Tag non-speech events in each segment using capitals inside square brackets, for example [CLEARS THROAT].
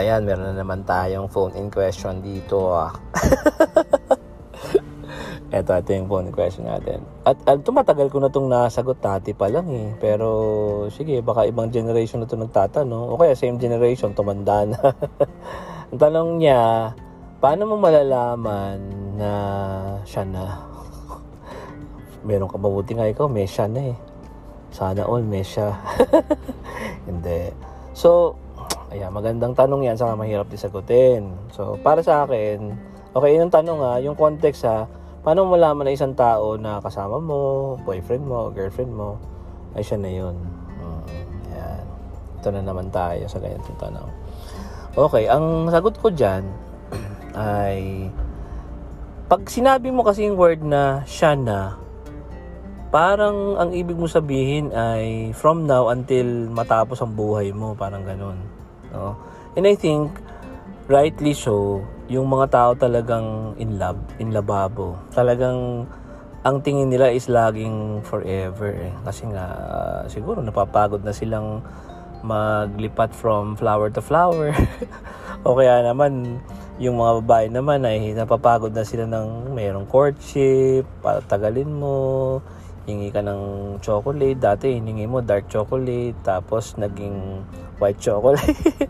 Ayan, meron na naman tayong phone in question dito. Ah. [LAUGHS] Ito, ito yung phone in question natin. At, at tumatagal ko na itong nasagot dati pa lang eh. Pero sige, baka ibang generation na ito nagtatanong. O kaya same generation, tumanda na. [LAUGHS] Ang tanong niya, paano mo malalaman na siya na? [LAUGHS] Meron ka mabuti nga ikaw, may siya na eh. Sana all may siya. Hindi. So, ayan, magandang tanong yan, saka mahirap din sagutin. So, para sa akin, okay, yung tanong ha, yung context ha, paano mo malaman na isang tao na kasama mo, boyfriend mo, girlfriend mo, ay siya na yun. Hmm, ayan. Ito na naman tayo sa ganitong tanong. Okay, ang sagot ko dyan [CLEARS THROAT] ay pag sinabi mo kasi yung word na siya na, parang ang ibig mo sabihin ay from now until matapos ang buhay mo, parang ganun. No? And I think, rightly so, yung mga tao talagang in love, in lababo. Talagang ang tingin nila is laging forever eh. Kasi nga, uh, siguro napapagod na silang maglipat from flower to flower. [LAUGHS] o kaya naman, yung mga babae naman ay napapagod na sila ng mayroong courtship, patagalin mo, hingi ka ng chocolate. Dati hiningi mo dark chocolate, tapos naging white chocolate.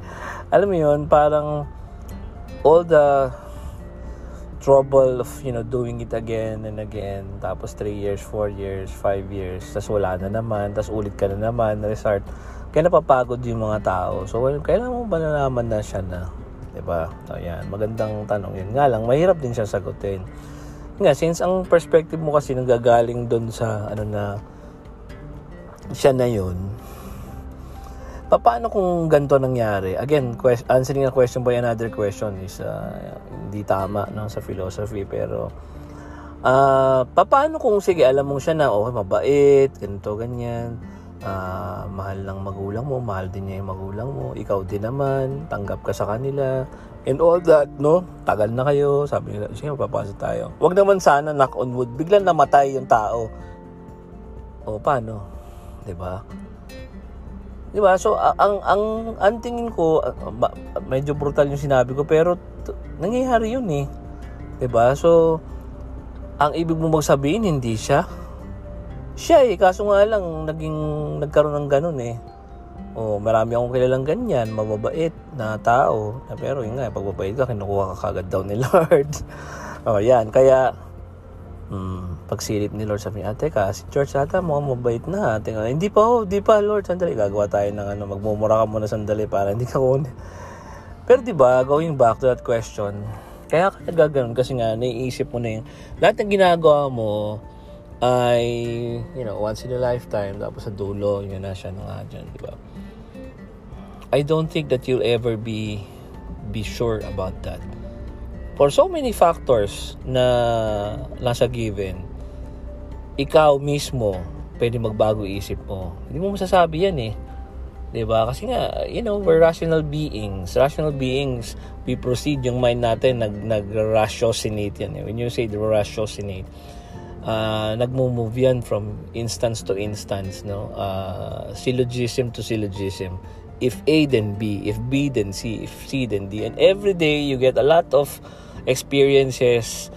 [LAUGHS] Alam mo yun, parang all the trouble of, you know, doing it again and again. Tapos 3 years, 4 years, 5 years, tapos wala na naman, tapos ulit ka na naman, restart. Kaya napapagod yung mga tao. So, well, kailan mo ba nalaman na siya na? 'di ba? So, yan, magandang tanong 'yun. Nga lang, mahirap din siya sagutin nga since ang perspective mo kasi nanggagaling doon sa ano na siya na yun paano kung ganito nangyari? Again quest, answering a question by another question is uh, hindi tama no, sa philosophy pero uh, paano kung sige alam mo siya na okay mabait ganito ganyan uh, mahal ng magulang mo, mahal din niya yung magulang mo, ikaw din naman, tanggap ka sa kanila, and all that, no? Tagal na kayo, sabi nila, sige, papasok tayo. Huwag naman sana, knock on wood, biglang namatay yung tao. O, paano? ba? Diba? 'Di ba? So ang ang ang tingin ko medyo brutal yung sinabi ko pero nangyayari 'yun eh. 'Di ba? So ang ibig mo magsabihin hindi siya siya eh, kaso nga lang, naging, nagkaroon ng ganun eh. Oh, marami akong kilalang ganyan, mababait na tao. Pero yun nga, pag mabait ka, kinukuha ka kagad daw ni [LAUGHS] Lord. oh, yan. Kaya, hmm, pagsilip ni Lord sabi niya, teka, si George ata mukhang mabait na. Tingnan, hindi pa, oh, hindi pa, Lord, sandali. Gagawa tayo ng ano, magmumura ka muna sandali para hindi ka kunin. Pero di ba going back to that question, kaya ka nagaganon kasi nga, naiisip mo na yung, lahat ng ginagawa mo, ay, you know, once in a lifetime, tapos sa dulo, yun na siya na nga dyan, di ba? I don't think that you'll ever be be sure about that. For so many factors na nasa given, ikaw mismo, pwede magbago isip mo. Hindi mo masasabi yan eh. 'di ba? Kasi nga, you know, we're rational beings. Rational beings, we proceed yung mind natin nag nag-ratiocinate yan. Eh. When you say the ratiocinate, uh, nagmo-move yan from instance to instance, no? Uh, syllogism to syllogism. If A, then B. If B, then C. If C, then D. And every day, you get a lot of experiences,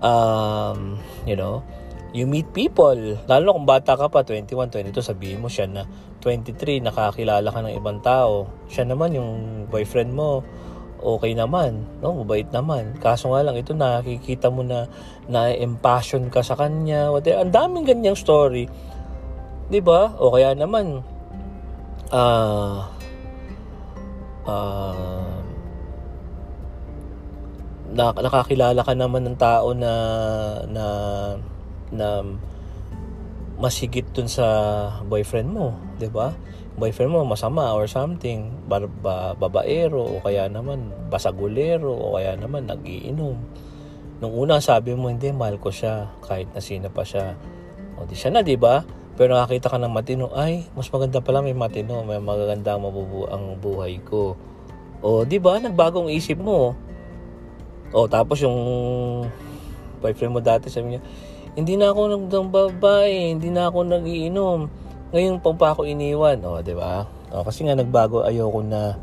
um, you know, you meet people. Lalo kung bata ka pa, 21, 22, sabihin mo siya na 23, nakakilala ka ng ibang tao. Siya naman yung boyfriend mo okay naman, no? Mabait naman. Kaso nga lang ito nakikita mo na na impassion ka sa kanya. Whatever. Ang daming ganyang story. 'Di ba? O kaya naman ah uh, uh, na, nakakilala ka naman ng tao na na na mas higit dun sa boyfriend mo, 'di ba? boyfriend mo masama or something, ba, ba, babaero o kaya naman basagulero o kaya naman nagiinom. Nung una sabi mo hindi mahal ko siya kahit na sino pa siya. O di siya na, di ba? Pero nakakita ka ng matino, ay, mas maganda pala may matino, may magaganda ang mabubu ang buhay ko. O, di ba? Nagbagong isip mo. O, tapos yung boyfriend mo dati sabi niya, hindi na ako nagdang babae, hindi na ako nagiinom ngayon pa pa ako iniwan, oh, 'di ba? Oh, kasi nga nagbago ayoko na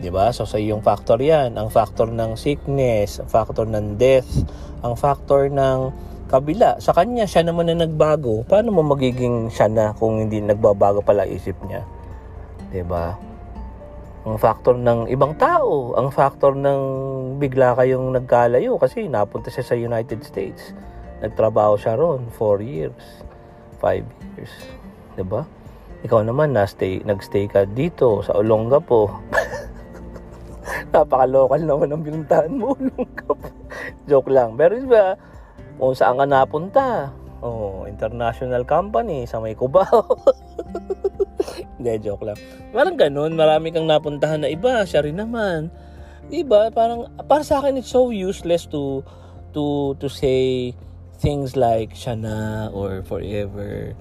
'di ba? So sa iyong factor 'yan, ang factor ng sickness, factor ng death, ang factor ng kabila. Sa kanya, siya naman na nagbago. Paano mo magiging siya na kung hindi nagbabago pala isip niya? 'Di ba? Ang factor ng ibang tao, ang factor ng bigla kayong nagkalayo kasi napunta siya sa United States. Nagtrabaho siya ron 4 years, 5 years. 'Di ba? Ikaw naman, na-stay, nag-stay ka dito sa Olongapo. [LAUGHS] Napaka-local naman ang binuntahan mo, Olongapo. [LAUGHS] Joke lang. Pero ba, kung saan ka napunta, oh, international company sa may Cubao. [LAUGHS] Hindi, joke lang. Parang ganun, marami kang napuntahan na iba, siya rin naman. Diba? Parang, para sa akin, it's so useless to, to, to say things like siya na or forever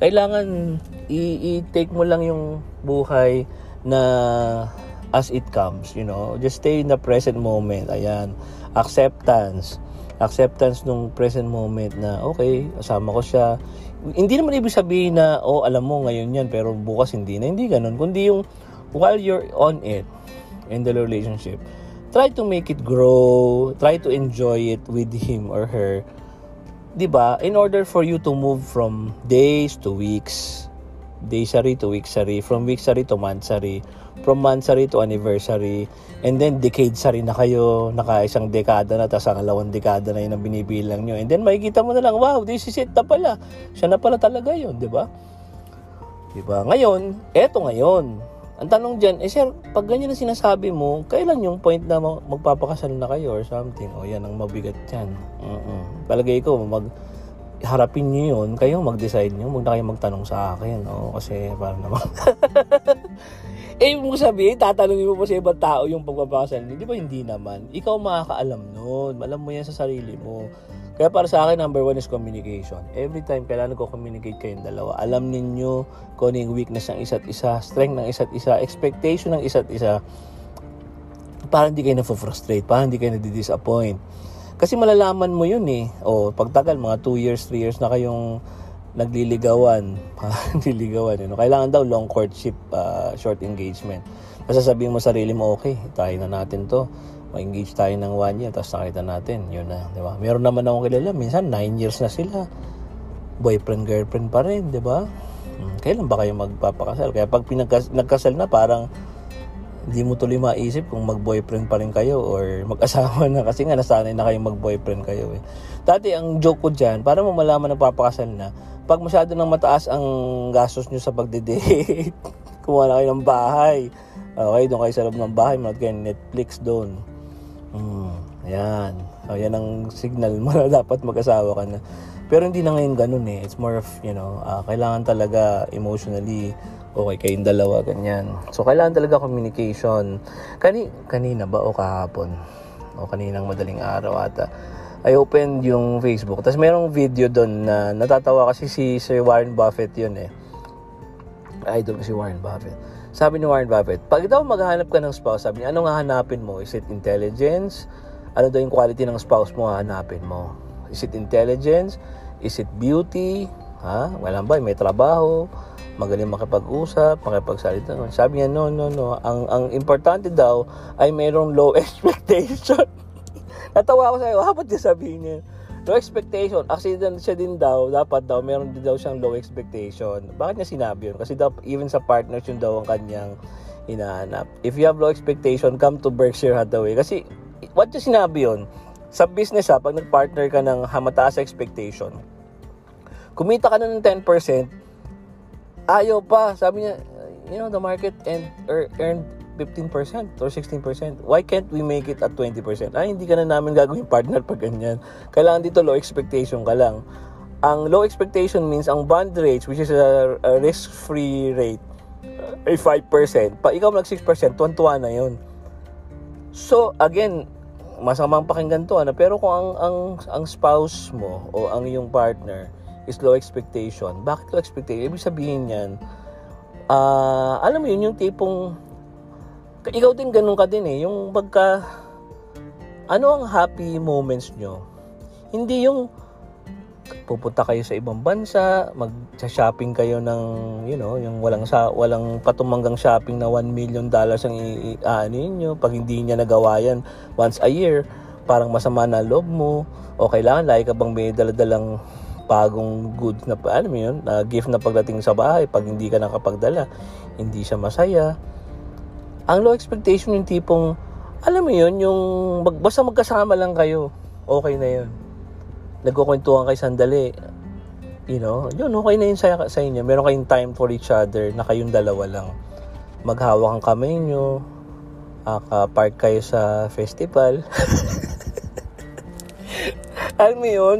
kailangan i-take mo lang yung buhay na as it comes, you know. Just stay in the present moment. Ayan. Acceptance. Acceptance nung present moment na, okay, kasama ko siya. Hindi naman ibig sabihin na, oh, alam mo, ngayon yan, pero bukas hindi na. Hindi ganun. Kundi yung, while you're on it, in the relationship, try to make it grow, try to enjoy it with him or her 'di ba? In order for you to move from days to weeks, daysary to weeksary, from weeksary to monthsary, from monthsary to anniversary, and then decadesary na kayo, naka isang dekada na, tapos ang alawang dekada na yun ang binibilang nyo. And then makikita mo na lang, wow, this is it na pala. Siya na pala talaga yun, di ba? Di ba? Ngayon, eto ngayon. Ang tanong dyan, eh sir, pag ganyan ang sinasabi mo, kailan yung point na magpapakasal na kayo or something? O yan ang mabigat yan. Uh-uh. Palagay ko, mag harapin niyo yun, kayo mag-decide niyo, huwag na kayo magtanong sa akin. O, kasi para naman. [LAUGHS] eh, mo sabihin, tatanungin mo pa sa ibang tao yung pagpapakasal niyo. Di ba hindi naman? Ikaw makakaalam nun. Alam mo yan sa sarili mo. Kaya para sa akin, number one is communication. Every time kailangan ko communicate kayong dalawa, alam ninyo kung ano yung weakness ng isa't isa, strength ng isa't isa, expectation ng isa't isa, para hindi kayo na-frustrate, para hindi kayo na-disappoint. Kasi malalaman mo yun eh. O, pagtagal, mga 2 years, 3 years na kayong nagliligawan. [LAUGHS] Nililigawan. You know? Kailangan daw long courtship, uh, short engagement. Kasi sabihin mo sarili mo, okay, tayo na natin to ma-engage tayo ng one year, tapos nakita natin, yun na, di ba? Meron naman akong kilala, minsan 9 years na sila. Boyfriend, girlfriend pa rin, di ba? Hmm, kailan ba kayo magpapakasal? Kaya pag pinagkas- nagkasal na, parang hindi mo tuloy maisip kung mag-boyfriend pa rin kayo or mag-asawa na kasi nga nasanay na kayo mag-boyfriend kayo eh. Dati ang joke ko dyan, para mo malaman na papakasal na, pag masyado nang mataas ang gastos nyo sa pagde-date, [LAUGHS] kumuha na kayo ng bahay. Okay, doon kayo sa loob ng bahay, manood kayo Netflix doon. Hmm, ayan. So, yan ang signal mo na [LAUGHS] dapat mag-asawa ka na. Pero hindi na ngayon ganun eh. It's more of, you know, uh, kailangan talaga emotionally okay kayong dalawa, ganyan. So, kailangan talaga communication. Kani, kanina ba o kahapon? O kaninang madaling araw ata. I opened yung Facebook. Tapos merong video doon na natatawa kasi si Sir Warren Buffett yun eh. Idol si Warren Buffett sabi ni Warren Buffett, pag daw maghahanap ka ng spouse, sabi niya, anong hahanapin mo? Is it intelligence? Ano daw yung quality ng spouse mo hahanapin mo? Is it intelligence? Is it beauty? Ha? Walang ba? May trabaho? Magaling makipag-usap, makipagsalita. Sabi niya, no, no, no. Ang, ang importante daw ay mayroong low [LAUGHS] expectation. [LAUGHS] Natawa ako sa'yo, hapat niya sabihin niya low expectation. Actually, siya din daw, dapat daw, meron din daw siyang low expectation. Bakit niya sinabi yun? Kasi daw, even sa partners yun daw ang kanyang hinahanap. If you have low expectation, come to Berkshire Hathaway. Kasi, what niya sinabi yun? Sa business ha, pag nag-partner ka ng mataas expectation, kumita ka na ng 10%, ayaw pa. Sabi niya, you know, the market and earned 15% or 16%. Why can't we make it at 20%? Ay, hindi ka na namin gagawin partner pag ganyan. Kailangan dito low expectation ka lang. Ang low expectation means ang bond rates, which is a, a risk-free rate, ay 5%. Pa ikaw mag 6%, tuwan-tuwa na yun. So, again, masamang pakinggan to, ano? pero kung ang, ang, ang spouse mo o ang iyong partner is low expectation, bakit low expectation? Ibig sabihin yan, uh, alam mo yun, yung tipong ikaw din ganun ka din eh. Yung pagka, ano ang happy moments nyo? Hindi yung pupunta kayo sa ibang bansa, mag-shopping kayo ng, you know, yung walang sa walang patumanggang shopping na 1 million dollars ang iaanin niyo pag hindi niya nagawa yan once a year, parang masama na loob mo o kailangan lagi ka bang may daladalang bagong goods na ano yun, na gift na pagdating sa bahay pag hindi ka nakapagdala, hindi siya masaya. Ang low expectation yung tipong alam mo yun, yung mag, basta magkasama lang kayo, okay na yun nagkukwentuhan kayo sandali, you know, yun, okay na yun sa, sa inyo. Meron kayong time for each other na kayong dalawa lang. Maghawak ang kamay nyo, aka-park kayo sa festival. [LAUGHS] Alam mo yun,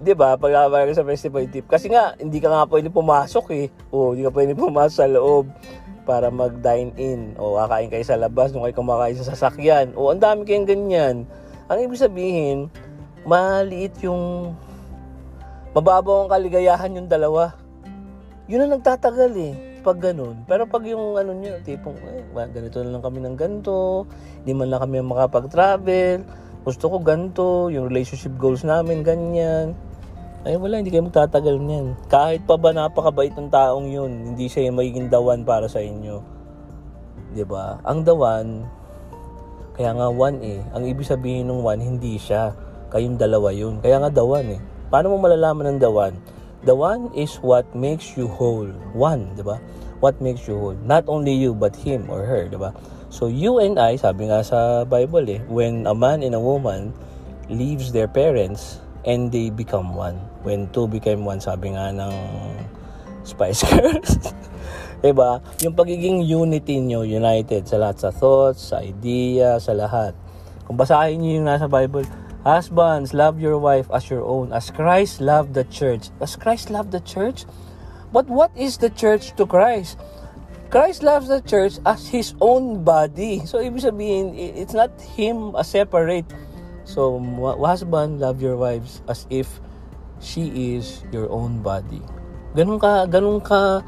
di ba, pag ka sa festival tip, kasi nga, hindi ka nga pwede pumasok eh. O, hindi ka pwede pumasok sa loob para mag-dine in. O, kakain kayo sa labas, nung kayo kumakain sa sasakyan. O, ang dami kayong ganyan. Ang ibig sabihin, maliit yung mababaw ang kaligayahan yung dalawa. Yun ang nagtatagal eh pag ganun. Pero pag yung ano nyo, tipong, eh, ganito na lang kami ng ganito, hindi man lang kami makapag-travel, gusto ko ganito, yung relationship goals namin, ganyan. Ay wala, hindi kayo magtatagal niyan. Kahit pa ba napakabait ng taong yun, hindi siya yung magiging dawan para sa inyo. ba? Ang dawan, kaya nga one eh. Ang ibig sabihin ng one, hindi siya. Kayong dalawa yun. Kaya nga dawan eh. Paano mo malalaman ng dawan? The one is what makes you whole. One, di ba? What makes you whole. Not only you, but him or her, di ba? So you and I, sabi nga sa Bible eh, when a man and a woman leaves their parents and they become one. When two became one, sabi nga ng Spice [LAUGHS] Girls. diba? Yung pagiging unity nyo, united sa lahat sa thoughts, sa idea, sa lahat. Kung basahin nyo yung nasa Bible, Husbands, love your wife as your own, as Christ loved the church. As Christ loved the church? But what is the church to Christ? Christ loves the church as His own body. So, ibig sabihin, it's not Him a separate. So, husband, love your wives as if she is your own body. Ganun ka, ganun ka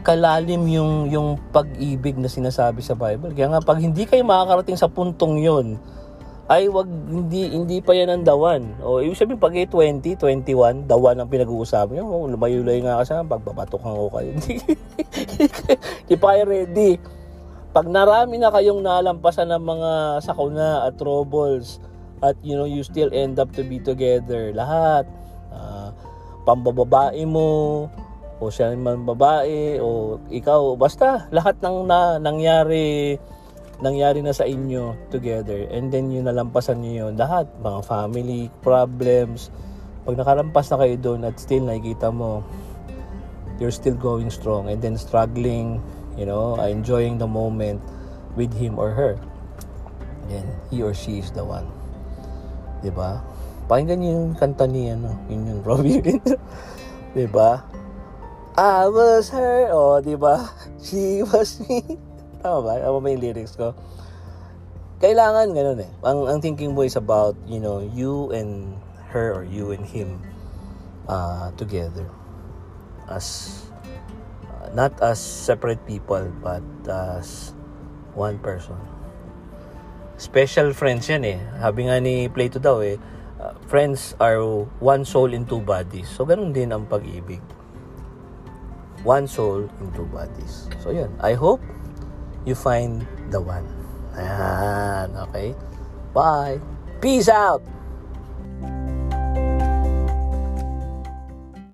kalalim yung, yung pag-ibig na sinasabi sa Bible. Kaya nga, pag hindi kayo makakarating sa puntong yon ay wag hindi hindi pa yan ang dawan. O ibig sabihin pag 20, 21, dawan ang pinag-uusapan niyo. Oh, lumayo-layo nga kasi pagbabatukan ko kayo. [LAUGHS] Hindi pa ready. Pag narami na kayong nalampasan ng mga sakuna at troubles at you know you still end up to be together lahat pambababae mo o siya man babae o ikaw basta lahat ng na, nangyari nangyari na sa inyo together and then yun nalampasan niyo yun. Lahat mga family problems. Pag nakarampas na kayo doon at still nakikita mo you're still going strong and then struggling you know enjoying the moment with him or her. Then he or she is the one. Di ba pakinggan niyo yung kanta ni ano yun yung [LAUGHS] Robbie di ba I was her oh di ba she was [LAUGHS] me Tama ba? Tama ba yung lyrics ko? Kailangan ganun eh. Ang, ang thinking mo is about, you know, you and her or you and him uh, together. As, uh, not as separate people, but as one person. Special friends yan eh. Sabi nga ni Plato daw eh, friends are one soul in two bodies. So, ganun din ang pag-ibig. One soul in two bodies. So, yun. I hope you find the one. Ayan, okay? Bye! Peace out!